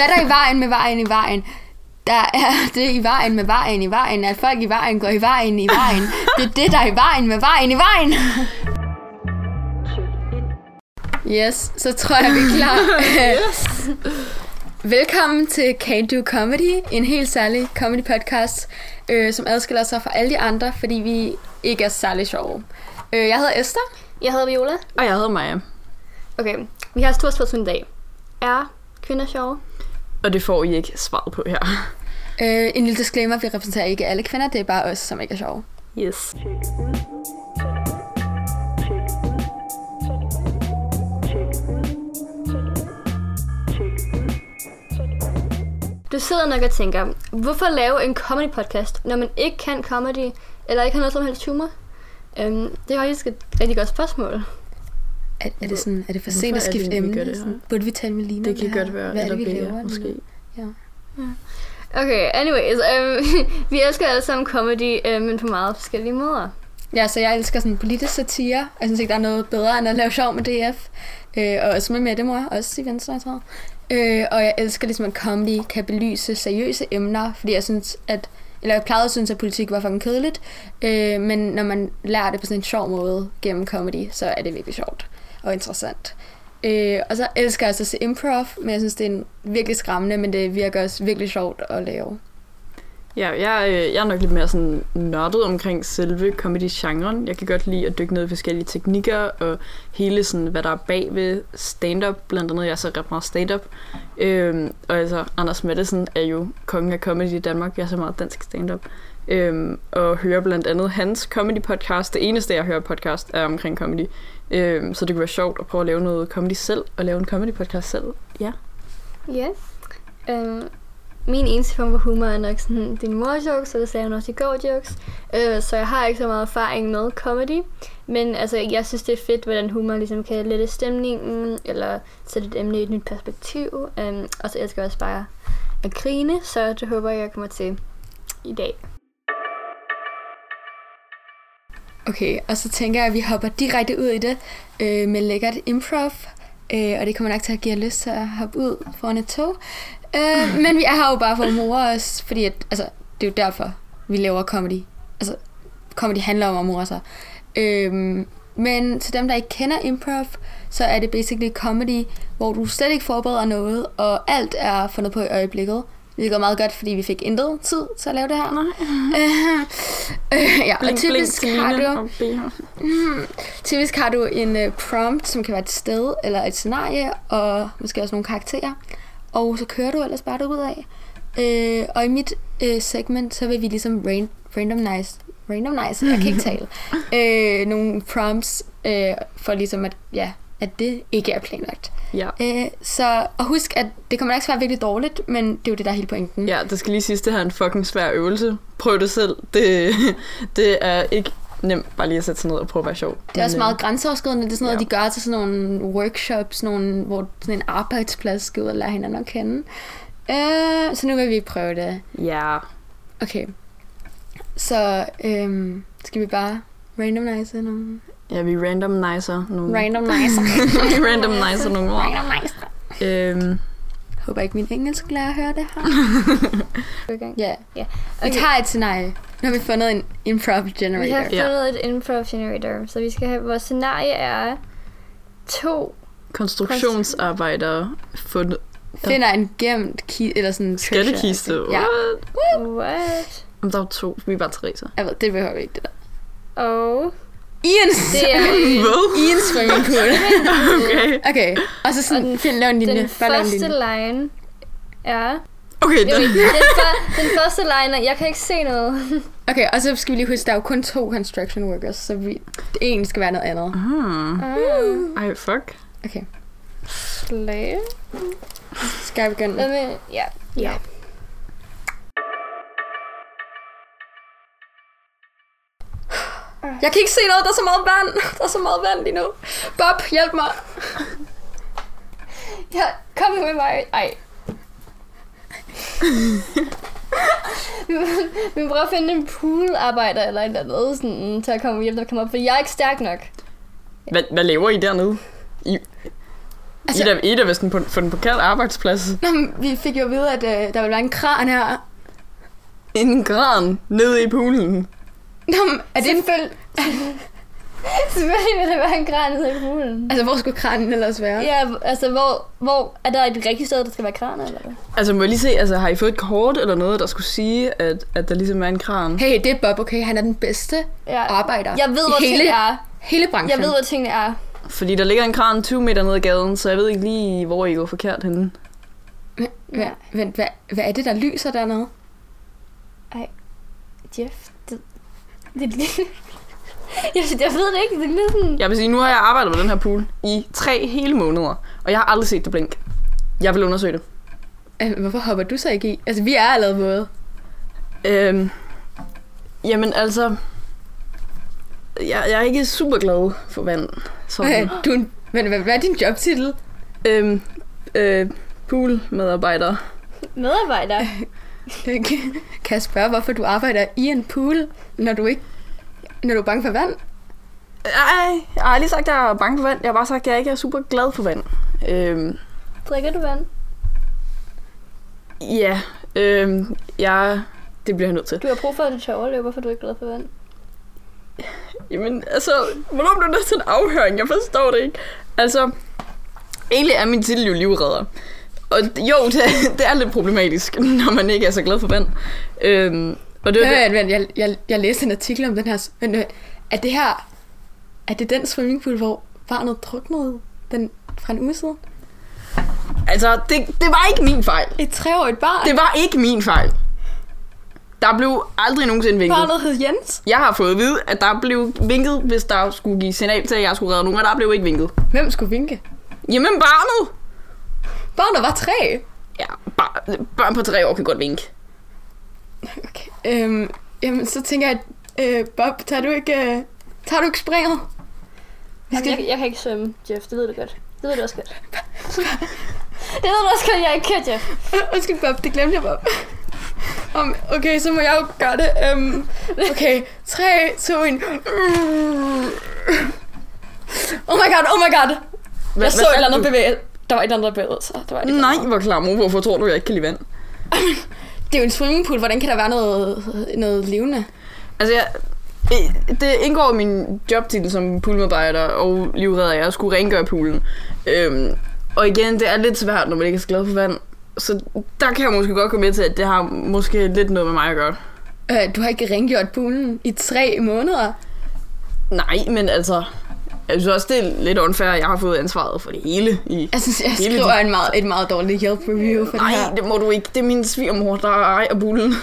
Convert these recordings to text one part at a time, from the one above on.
Hvad er der i vejen med vejen i vejen? Der er det i vejen med vejen i vejen, at folk i vejen går i vejen i vejen. Det er det, der er i vejen med vejen i vejen. Yes, så tror jeg, vi er klar. Yes. Velkommen til Can Do Comedy, en helt særlig comedy podcast, øh, som adskiller sig fra alle de andre, fordi vi ikke er særlig sjove. Øh, jeg hedder Esther. Jeg hedder Viola. Og jeg hedder Maja. Okay, vi har et stort spørgsmål i dag. Er kvinder sjove? Og det får I ikke svaret på her. Øh, en lille disclaimer, vi repræsenterer ikke alle kvinder, det er bare os, som ikke er sjove. Yes. Du sidder nok og tænker, hvorfor lave en comedy podcast, når man ikke kan comedy, eller ikke har noget som helst humor? Øhm, det er faktisk et rigtig godt spørgsmål. Er, er det sådan, er det for sent at det, skifte emne? det? Sådan, Burde vi tale med Lina Det kan godt være. Hvad er det, vi laver? måske. Okay, anyways. Øhm, vi elsker alle sammen comedy, øh, men på meget forskellige måder. Ja, så jeg elsker sådan politisk satire. Jeg synes ikke, der er noget bedre end at lave sjov med DF. Øh, og også med Mette mor, også i Venstre, jeg tror. Øh, og jeg elsker ligesom, at comedy kan belyse seriøse emner, fordi jeg synes, at eller jeg plejede at synes, at politik var fucking kedeligt, øh, men når man lærer det på sådan en sjov måde gennem comedy, så er det virkelig sjovt og interessant. Øh, og så elsker jeg altså at se improv, men jeg synes, det er en virkelig skræmmende, men det virker også virkelig sjovt at lave. Ja, jeg, øh, jeg er nok lidt mere sådan nørdet omkring selve comedy-genren. Jeg kan godt lide at dykke ned i forskellige teknikker, og hele sådan, hvad der er bag ved stand-up. Blandt andet, jeg så ret meget stand-up. Øhm, og altså, Anders Madsen er jo kongen af comedy i Danmark. Jeg ser meget dansk stand-up. Øhm, og hører blandt andet hans comedy-podcast. Det eneste, jeg hører podcast, er omkring comedy. Øhm, så det kunne være sjovt at prøve at lave noget comedy selv, og lave en comedy-podcast selv. Ja. Ja. Øhm, min eneste form for humor er nok sådan din mor jokes, og det sagde hun også i går jokes. Øh, så jeg har ikke så meget erfaring med comedy. Men altså, jeg synes, det er fedt, hvordan humor ligesom kan lette stemningen, eller sætte et emne i et nyt perspektiv. Um, og så elsker jeg også bare at grine, så det håber jeg, jeg kommer til i dag. Okay, og så tænker jeg, at vi hopper direkte ud i det øh, med lækkert improv. Øh, og det kommer nok til at give jer lyst til at hoppe ud foran et tog. Øh, men vi er her jo bare for at more os, fordi at, altså, det er jo derfor, vi laver comedy. Altså, comedy handler om at more sig. Øh, men til dem, der ikke kender improv, så er det basically comedy, hvor du slet ikke forbereder noget, og alt er fundet på i øjeblikket. Det går meget godt, fordi vi fik intet tid til at lave det her. Nej. Øh, øh, ja, og Blink, typisk blink, har du... og. Mm, typisk har du en uh, prompt, som kan være et sted eller et scenarie, og måske også nogle karakterer. Og så kører du ellers bare ud af. Øh, og i mit øh, segment, så vil vi ligesom ran- randomize, randomize, jeg kan ikke tale, øh, nogle prompts, øh, for ligesom at, ja, at det ikke er planlagt. Ja. Øh, så, og husk, at det kommer nok til at være virkelig dårligt, men det er jo det, der er hele pointen. Ja, det skal lige siges, det her er en fucking svær øvelse. Prøv det selv. Det, det er ikke nemt bare lige at sætte sig ned og prøve at være sjov. Det er også Men, meget grænseoverskridende. Det er sådan noget, ja. de gør til sådan nogle workshops, nogle, hvor sådan en arbejdsplads skal ud og lære hinanden at kende. Øh, så nu vil vi prøve det. øh, Ja. Okay. Så øhm, skal vi bare randomize nogle... Ja, vi randomizer nogle... Randomize. vi randomizer nogle ord. randomize. Øhm, Håber ikke, min engelsk lærer hører det her. Ja. Ja. Vi tager et scenarie. Nu har vi fundet en improv Vi generator. har Ja. fundet et improv generator, så vi skal have, vores scenarie er to konstruktionsarbejdere fundet... Finder en gemt ki- eller sådan treasure. Skattekiste. Ja. What? What? Om der er to. Vi er bare Teresa. Jeg ved, det behøver vi ikke, det der. Og Ians! det er Hvad? Ians swimming pool. Okay. Okay, og så sådan, Og den- find, lav en linje. den Bare lav en første linje. line er... Okay, den... den, for, den første line er, jeg kan ikke se noget. Okay, og så skal vi lige huske, der er jo kun to construction workers, så vi, det ene skal være noget andet. Ah, Ej, fuck. Okay, slave. skal jeg begynde? Ja. Ja. Jeg kan ikke se noget, der er så meget vand. Der er så meget vand lige nu. Bob, hjælp mig. ja kom nu med mig. Ej. vi, må, vi må prøve at finde en poolarbejder eller et eller andet sådan, til at komme hjem, der kommer op, for jeg er ikke stærk nok. Hvad, hvad laver I dernede? I... Altså- Altså, Ida, Ida er vist på, på den forkerte arbejdsplads. Nå, vi fik jo at vide, at øh, der ville være en kran her. En gran nede i poolen. Nå, men er det en føl... Selvfølgelig vil der være en kran nede i poolen. Altså, hvor skulle kranen ellers være? Ja, altså, hvor, hvor er der et rigtigt sted, der skal være kraner, eller hvad? Altså, må jeg lige se, altså, har I fået et kort eller noget, der skulle sige, at, at der ligesom er en kran? Hey, det er Bob, okay? Han er den bedste Ja. arbejder Jeg ved, i hvor hele, tingene er. hele branchen. Jeg ved, hvor tingene er. Fordi der ligger en kran 20 meter ned ad gaden, så jeg ved ikke lige, hvor I går forkert henne. Hvad, vent, hvad, hvad er det, der lyser dernede? Jeff, det... det jeg, jeg ved det ikke, det er lidt sådan... Jeg vil sige, nu har jeg arbejdet med den her pool i tre hele måneder, og jeg har aldrig set det blink. Jeg vil undersøge det. Øh, Hvorfor hopper du så ikke i? Altså, vi er allerede våde. Øhm, jamen altså, jeg, jeg er ikke super glad for vand. Sådan. Du, er en- men hvad, hvad er din jobtitel? Øhm, øh, poolmedarbejder. Medarbejder. kan jeg spørge, hvorfor du arbejder i en pool, når du ikke når du er bange for vand? Ej, jeg har lige sagt, at jeg er bange for vand. Jeg har bare sagt, at jeg ikke er super glad for vand. Øhm, Drikker du vand? ja, øhm, jeg, det bliver jeg nødt til. Du har brug for, at du til at overleve, hvorfor er du ikke glad for vand? Jamen, altså, hvornår blev det til en afhøring? Jeg forstår det ikke. Altså, egentlig er min titel jo livredder. Og jo, det, det er lidt problematisk, når man ikke er så glad for vand. Øhm, og det, det, Ja, men jeg, jeg, jeg læste en artikel om den her... Men, øh, er det her... Er det den swimmingpool, hvor barnet druknede den fra en uge siden? altså, det, det var ikke min fejl. Et treårigt barn? Det var ikke min fejl. Der blev aldrig nogensinde vinket. Barnet hed Jens. Jeg har fået at vide, at der blev vinket, hvis der skulle give signal til, at jeg skulle redde nogen, og der blev ikke vinket. Hvem skulle vinke? Jamen, barnet! Barnet var tre. Ja, bar, børn på tre år kan godt vinke. Okay. Øhm, jamen, så tænker jeg, at øh, Bob, tager du ikke, øh, tager du ikke springet? Vi Jamen, skal, jeg, jeg kan ikke svømme, Jeff. Det ved du godt. Det ved du også godt. det ved du også godt, jeg ikke kan, Jeff. Undskyld, Bob, det glemte jeg, Bob. Um, okay, så må jeg jo gøre det. Um, okay, 3, 2, 1. Oh my god, oh my god. Jeg så et eller andet bevægelse. Der var et eller andet bevægelse. Der var et eller Nej, andet. hvor klar mor. Hvorfor tror du, jeg ikke kan lide vand? Det er jo en swimmingpool. Hvordan kan der være noget, noget levende? Altså, jeg, det indgår i min jobtitel som poolmedarbejder og livredder, jeg skulle rengøre poolen. Øhm, og igen, det er lidt svært, når man ikke er så glad for vand. Så der kan jeg måske godt komme med til, at det har måske lidt noget med mig at gøre. Øh, du har ikke rengjort poolen i tre måneder. Nej, men altså... Jeg synes også, det er lidt unfair, at jeg har fået ansvaret for det hele i... Jeg synes, jeg Hele skriver din- en meget, et meget dårligt Yelp review for det Nej, her. det må du ikke. Det er min svigermor, der ejer poolen.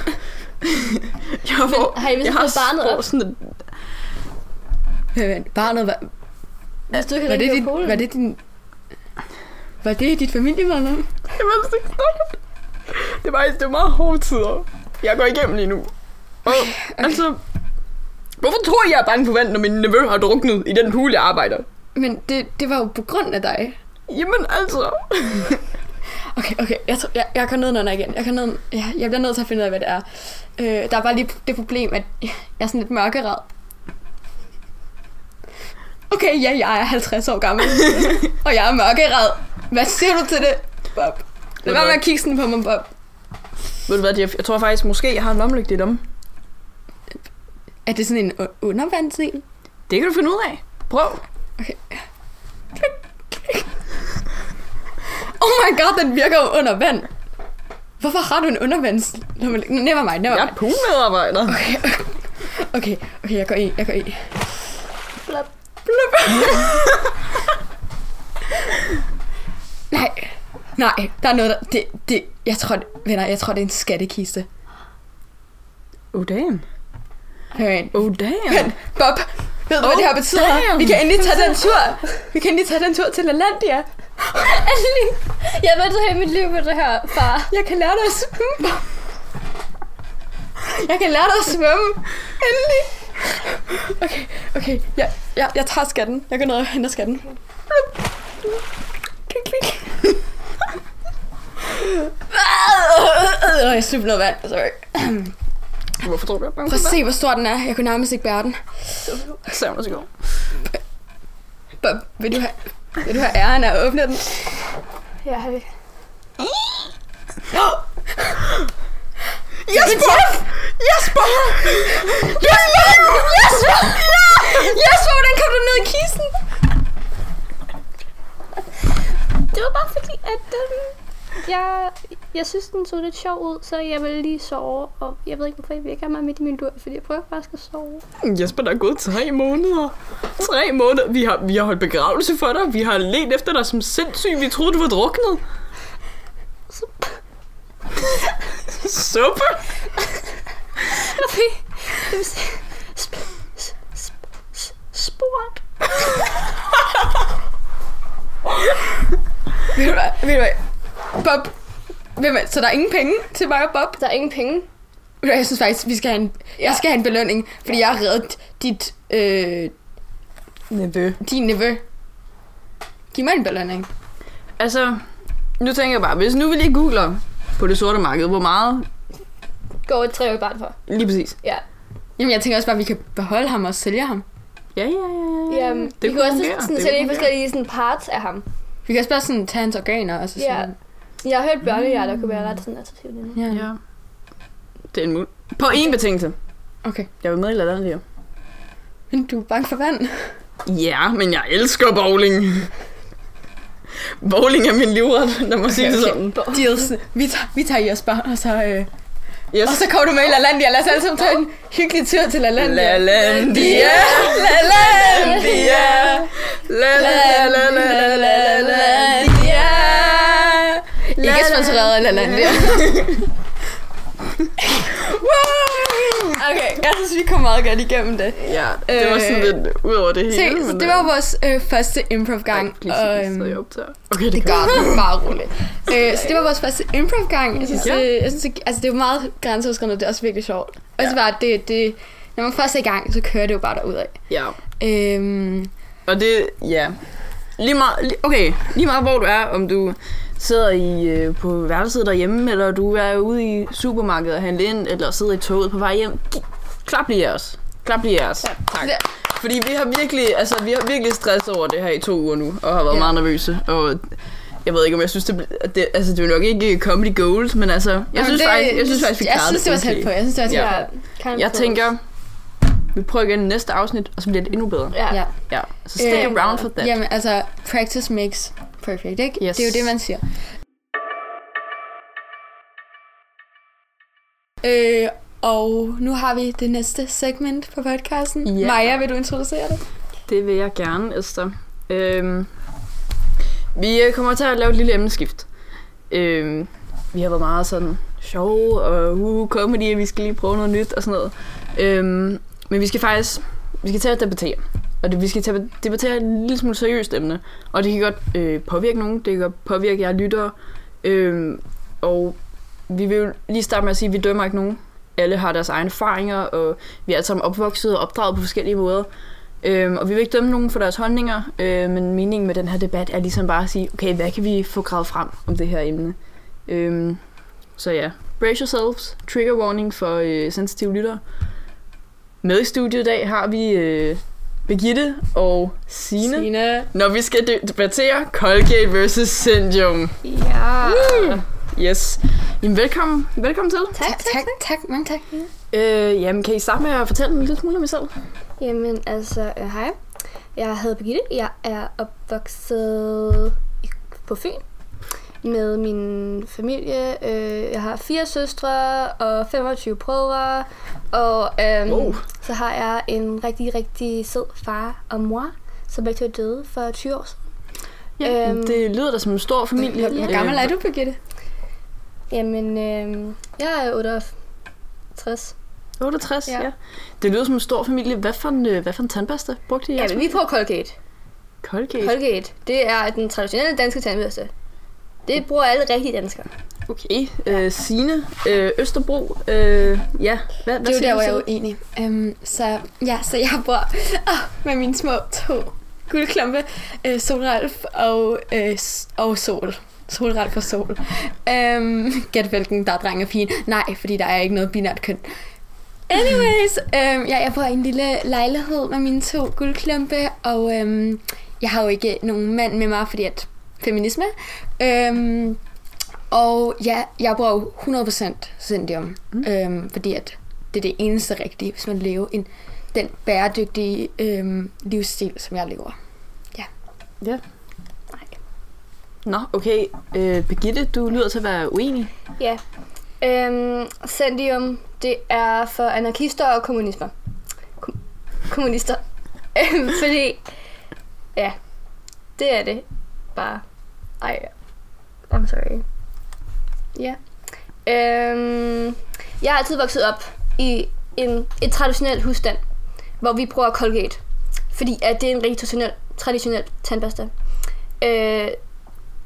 jeg får, har I vist jeg fået barnet op? Sådan et, Øh, barnet var, Hvis du ikke var, det poolen. var det din... Var det dit familiemedlem? Jeg ved ikke det. Det var, det var meget hårde tider. Jeg går igennem lige nu. Og, okay. altså... Hvorfor tror I, jeg er bange for vand, når min nevø har druknet i den pool, jeg arbejder? Men det, det var jo på grund af dig. Jamen altså... Okay, okay. Jeg, tror, jeg, jeg går ned under igen. Jeg, går ned, jeg, jeg bliver nødt til at finde ud af, hvad det er. Øh, der er bare lige det problem, at jeg er sådan lidt mørkeret. Okay, ja, jeg er 50 år gammel. og jeg er mørkeret. Hvad siger du til det, Bob? Lad være med at kigge sådan på mig, Bob. Ved du hvad, Jeff? Jeg tror faktisk, måske jeg har en lommelygte i dem. Er det sådan en u- undervandsil? Det kan du finde ud af. Prøv. Oh my god, den virker jo under vand. Hvorfor har du en undervands... Never mind, never Jeg er poolmedarbejder. Okay, okay, jeg går i, jeg går i. Blop. Nej, nej, der er noget, der... Det, det, jeg tror, venner, jeg tror, det er en skattekiste. Oh damn. Hør Oh damn. Men, Bob, ved du, hvad Oh, det her betyder? damn. Vi kan endelig tage den tur. Vi kan endelig tage den tur til Lalandia. Endelig. Jeg har været hele mit liv med det her, far. Jeg kan lære dig at svømme. Bob. Jeg kan lære dig at svømme. Endelig. Okay, okay. Jeg, jeg, jeg tager skatten. Jeg går ned og henter skatten. Klik, klik. Jeg slipper noget vand. Sorry. Hvorfor tror du, jeg er bange Prøv at se, hvor stor den er. Jeg kunne nærmest ikke bære den. Savner sig går. Bob, vil du have... Vil du have æren af at åbne den? Ja, jeg Jesper! Jesper! Jesper! Jesper! Jesper, hvordan kom du ned i kisten? Det var bare fordi, at øhm, jeg, jeg synes, den så lidt sjov ud, så jeg ville lige sove. Og jeg ved ikke, hvorfor jeg have mig midt i min dur, fordi jeg prøver faktisk at sove. Jesper, der er gået tre måneder. Tre måneder. Vi har, vi har holdt begravelse for dig. Vi har let efter dig som sindssyg. Vi troede, du var druknet. Suppe? sp, sport. Ved du hvad? Ved du hvad? Bob. Hvad? Så der er ingen penge til mig og Bob? Der er ingen penge. Jeg synes faktisk, vi skal have en, jeg skal have en belønning, fordi jeg har reddet dit, øh, Nevø. din nevø. Giv mig en belønning. Altså, nu tænker jeg bare, hvis nu vi lige googler på det sorte marked, hvor meget... Går et tre barn for. Lige præcis. Ja. Jamen, jeg tænker også bare, at vi kan beholde ham og sælge ham. Ja, ja, ja, ja. Jamen, det vi kunne kunne også fungere. sådan, Det sælge forskellige sådan, parts af ham. Vi kan også bare sådan tage hans organer og så Ja. sådan... Jeg har hørt børnehjerter kunne være ret sådan attraktivt. Ja. Ja. Det er en mul. På én betingelse. Okay. Jeg vil med i LaLandia. Men du er bange for vand. Ja, men jeg elsker bowling. Bowling er min livret, lad mig sige det sådan. Deals. Vi tager, vi tager Jesper, og så, øh, Yes. og så kommer du med i LaLandia. Lad os alle sammen tage en hyggelig tur til LaLandia. LaLandia, LaLandia, LaLandia. Sponsoreret af LaLandia. Okay, jeg synes, vi kom meget godt igennem det. Ja, det var sådan Øh, lidt ud over det hele. Se, så men, det var vores øh, første improv-gang. Og, øhm, så jeg. Okay, det, det gør vi bare roligt. øh, så det var vores første improv-gang. Jeg synes, Ja. øh, jeg synes det, altså, det jo meget grænseoverskridende, det er også virkelig sjovt. Og så Ja. bare, det, det, når man først er i gang, så kører det jo bare derudad. Ja, Øhm, og det, ja. Lige meget, okay, lige meget hvor du er, om du sidder i, øh, på værelset derhjemme, eller du er ude i supermarkedet og handle ind, eller sidder i toget på vej hjem. Klap lige jeres. Klap lige jeres. Ja, tak. Fordi vi har virkelig, altså vi har virkelig stresset over det her i to uger nu, og har været Ja. meget nervøse. Og jeg ved ikke, om jeg synes, det, det, altså det er jo nok ikke comedy gold, men altså, jeg jamen, synes, det, faktisk, jeg synes faktisk, vi jeg klarede synes, det var tæt på. Jeg synes, det var tæt Ja. på. Jeg tænker, vi prøver igen næste afsnit, og så bliver det endnu bedre. Ja. Ja. Ja, så stick Øh, around for that. Jamen, altså, practice makes perfect, ikke? Yes. Det er jo det, man siger. Øh, og nu har vi det næste segment på podcasten. Ja. Maja, vil du introducere det? Det vil jeg gerne, Esther. Øhm, vi øh, kommer til at lave et lille emneskift. Øhm, vi har været meget sådan sjov og uh, comedy, og vi skal lige prøve noget nyt og sådan noget. Øhm, men vi skal faktisk vi skal til at debattere. Og det, vi skal debattere et lille smule seriøst emne. Og det kan godt øh, påvirke nogen. Det kan godt påvirke jer lyttere. øh, og vi vil lige starte med at sige, at vi dømmer ikke nogen. Alle har deres egne erfaringer, og vi er alle sammen opvokset og opdraget på forskellige måder. Øhm, og vi vil ikke dømme nogen for deres holdninger, øh, men meningen med den her debat er ligesom bare at sige, okay, hvad kan vi få gravet frem om det her emne? Øhm, så ja, brace yourselves, trigger warning for øh, sensitive lyttere. Med i studiet i dag har vi øh, Birgitte og Sine, Signe. når vi skal de- debattere Colgate vs. Syndrome. Ja. Yes. Jamen, velkommen, velkommen til. Tak, tak, tak, tak, mange tak. Øh, jamen, kan I starte med at fortælle en lille smule om jer selv? Jamen, altså, øh, hej. Jeg hedder Birgitte. Jeg er opvokset i, på Fyn med min familie. Øh, jeg har fire søstre og 25 brødre. Og øhm, Wow. så har jeg en rigtig, rigtig sød far og mor, som begge to døde for 20 år siden. Ja, Øhm, det lyder da som en stor familie. Hvor, hvor gammel er du, Birgitte? Jamen, øhm, jeg er 68. 68, ja. Ja. ja. Det lyder som en stor familie. Hvad for en, øh, hvad for en tandpasta brugte I? Jamen, vi bruger Colgate. Colgate. Colgate, det er den traditionelle danske tandbørste. Det bruger alle rigtige danskere. Okay. Øh, Signe, øh, Østerbro. Øh, ja, hvad, hvad Det er jo siger der, hvor jeg er uenig. Um, så, ja, så jeg bor oh, med mine små to guldklumpe, øh, Solralf og, øh, og Sol. Solralf og Sol. Um, gæt hvilken, der er dreng og pige. Nej, fordi der er ikke noget binært køn. Anyways, um, ja, jeg bor i en lille lejlighed med mine to guldklumpe, og um, jeg har jo ikke nogen mand med mig, fordi at feminisme. Øhm, og ja, jeg bruger jo 100% Zendium, mm. øhm, fordi at det er det eneste rigtige, hvis man lever en, den bæredygtige øhm, livsstil, som jeg lever. Ja. Nej. Nå, okay. Øh, Birgitte, du lyder til at være uenig. Ja. Øhm, Zendium, det er for anarkister og kommunister. Kom- kommunister. Fordi, ja, det er det bare. Ej, I'm sorry. Ja. Øhm, jeg har altid vokset op i en, et traditionelt husstand, hvor vi bruger Colgate. Fordi at det er en rigtig traditionel, traditionel tandpasta. Øh,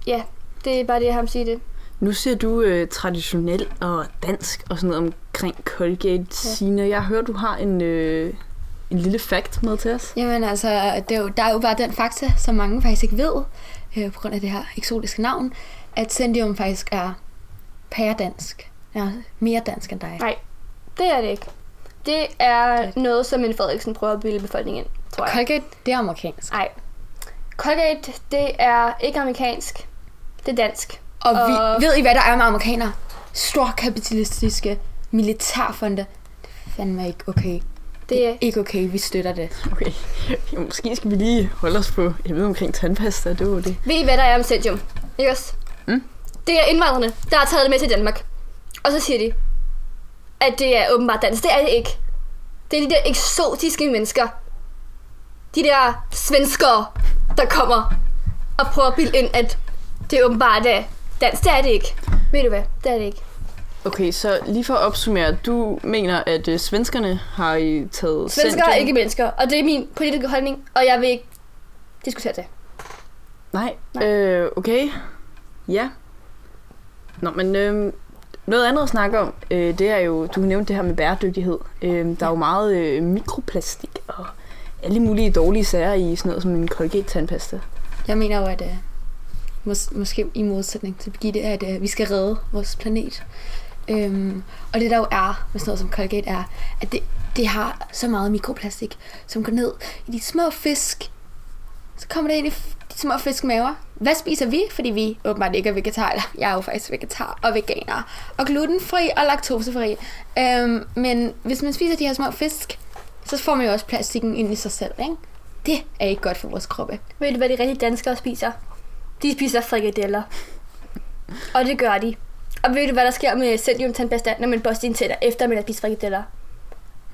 ja, det er bare det, jeg har at sige det. Nu siger du øh, traditionel og dansk og sådan noget omkring Colgate, ja. Signe. Jeg hører, du har en, øh, en lille fact med til os. Jamen altså, det er jo, der er jo bare den fakta, som mange faktisk ikke ved, øh, på grund af det her eksotiske navn, at Zendium faktisk er pæredansk. Ja, mere dansk end dig. Nej, det er det ikke. Det er noget, som en Frederiksen prøver at bilde befolkningen ind, tror jeg. Colgate, det er amerikansk. Nej. Colgate, det er ikke amerikansk. Det er dansk. Og, vi, Og- ved I, hvad der er med amerikanere? Stor kapitalistiske militærfonde. Det er fandme ikke okay. Det er, Ikke okay, vi støtter det. Okay. Jo, måske skal vi lige holde os på emnet omkring tandpasta. Det var det. ved I, hvad der er med Centium? Ikke også? Det er indvandrerne, der har taget det med til Danmark. Og så siger de, at det er åbenbart dansk. Det er det ikke. Det er de der eksotiske mennesker. De der svenskere, der kommer og prøver at bilde ind, at det åbenbart er dansk. Det er det ikke. Ved du hvad? Det er det ikke. Okay, så lige for at opsummere. Du mener, at øh, svenskerne har I taget Svenskere er ikke mennesker, og det er min politiske holdning, og jeg vil ikke diskutere det. Nej, Nej. Øh, okay. Ja. Nå, men øh, noget andet at snakke om, øh, det er jo, du nævnte det her med bæredygtighed. Øh, der er jo meget øh, mikroplastik og alle mulige dårlige sager i sådan noget som en Colgate-tandpasta. Jeg mener jo, at øh, mås- måske i modsætning til Birgitte, at øh, vi skal redde vores planet. Øhm, og det der jo er med sådan noget som Colgate er, at det, det har så meget mikroplastik, som går ned i de små fisk. Så kommer det ind i de små fiskmaver. Hvad spiser vi? Fordi vi åbenbart ikke er vegetarer. Jeg er jo faktisk vegetar og veganer. Og glutenfri og laktosefri. Um, men hvis man spiser de her små fisk, så får man jo også plastikken ind i sig selv. Ikke? Det er ikke godt for vores kroppe. Ved du, hvad de rigtige danskere spiser? De spiser frikadeller. Og det gør de. Og ved du, hvad der sker med Centium tandpasta, når man børster sine tænder, efter man har spist frikadeller?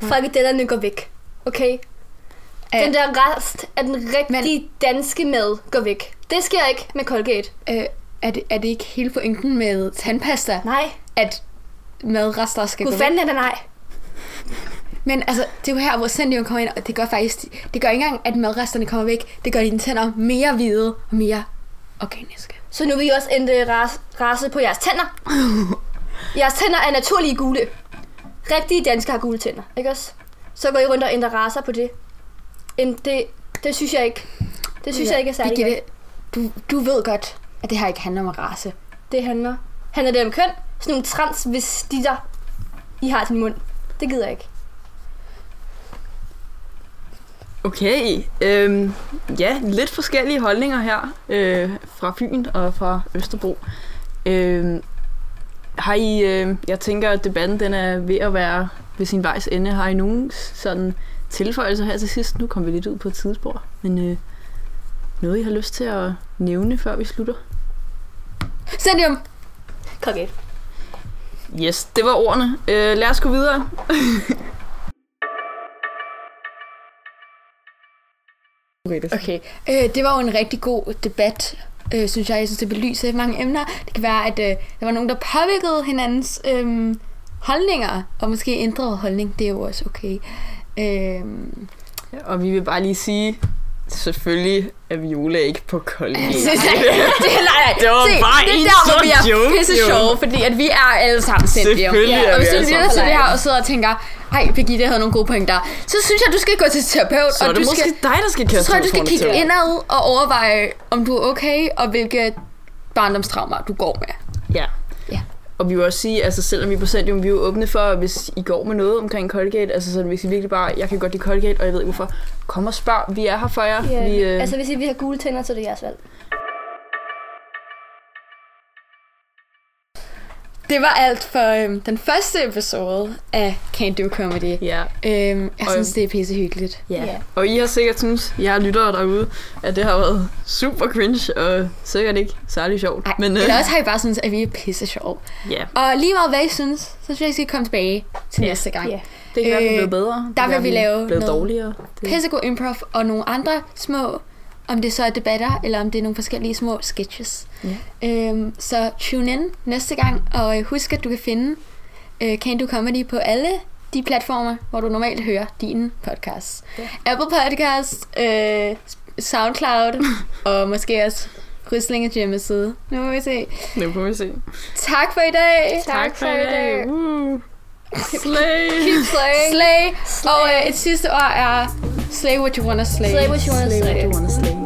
Frikadellerne går væk. Okay? Den der rest af den rigtige Men... danske mad går væk. Det sker ikke med Colgate. Øh, er, det, er det ikke hele pointen med tandpasta, Nej. at madrester skal Gud gå fanden er det nej. Men altså, det er jo her, hvor Zendium kommer ind, og det gør faktisk, det gør ikke engang, at madresterne kommer væk. Det gør dine tænder mere hvide og mere organiske. Så nu vil I også ændre ras, race på jeres tænder. jeres tænder er naturlige gule. Rigtige danskere har gule tænder, ikke også? Så går I rundt og ændrer raser på det. En, det, det synes jeg ikke. Det synes ja, jeg ikke er særlig Birgitte, du, du ved godt, at det her ikke handler om race. Det handler. Handler det om køn? Sådan nogle transvestitter, I har til mund. Det gider jeg ikke. Okay, øhm, ja, lidt forskellige holdninger her øh, fra Fyn og fra Østerbro. Øhm, har I, øh, jeg tænker, at debatten den er ved at være ved sin vejs ende. Har I nogen sådan tilføjelser her til sidst? Nu kommer vi lidt ud på et tidsspor, men øh, noget I har lyst til at nævne, før vi slutter? Zendium! Colgate. Yes, det var ordene. Øh, lad os gå videre. Okay, øh, det var jo en rigtig god debat, øh, synes jeg. Jeg synes, det belyser mange emner. Det kan være, at øh, der var nogen, der påvirkede hinandens øh, holdninger, og måske ændrede holdning. Det er jo også okay. Øh, Og vi vil bare lige sige, selvfølgelig er Viola ikke på Colgate. det, det, nej, nej. Det var Se, bare det er der, hvor vi er joke, pisse jo. sjove, fordi at vi er alle sammen. Selvfølgelig er og vi hvis du lytter til det her og sidder og tænker, ej, Birgitte havde nogle gode pointer, så synes jeg, du skal gå til terapeut, Så er og det du måske skal, dig, der skal så kaste tror jeg, du skal kigge indad og overveje, om du er okay, og hvilke barndomstraumer du går med. Ja. Og vi vil også sige, altså selvom vi på Sandium, vi er jo åbne for, hvis I går med noget omkring Colgate, altså sådan, hvis I virkelig bare, jeg kan godt lide Colgate, og jeg ved ikke hvorfor, kom og spørg, vi er her for jer. Ja, Vi, øh, Altså hvis I vil have gule tænder, så er det jeres valg. Det var alt for øhm, den første episode af Can't Do Comedy. ja. Øhm, jeg Og- synes, det er pisse hyggeligt. Ja. Ja. Og I har sikkert synes, jeg lyttere derude, at det har været super cringe, og sikkert ikke særlig sjovt. Ej, Men øh, eller også har I bare synes, at vi er pisse sjov. ja, Og lige meget hvad I synes, så synes jeg, I skal komme tilbage til Ja. næste gang. Ja. det kan være, at vi er Øh, blevet bedre. Det der vil vi lave noget- dårligere. Det, Pissegod improv og nogle andre små, om det så er debatter, eller om det er nogle forskellige små sketches. Ja. Øhm, så tune in næste gang, og øh, husk, at du kan finde øh, Can Do Comedy på alle de platformer, hvor du normalt hører din podcast. Ja. Apple Podcast, øh, Soundcloud, og måske også Ryslingens hjemmeside. Nu må vi se. nu får vi se. Tak for i dag. Tak for i dag. Uh. Slay! Keep slaying. Slay. Slay. Og øh, et sidste ord er Slay what you wanna slay. Slay what you wanna Slay what slay. you wanna slay.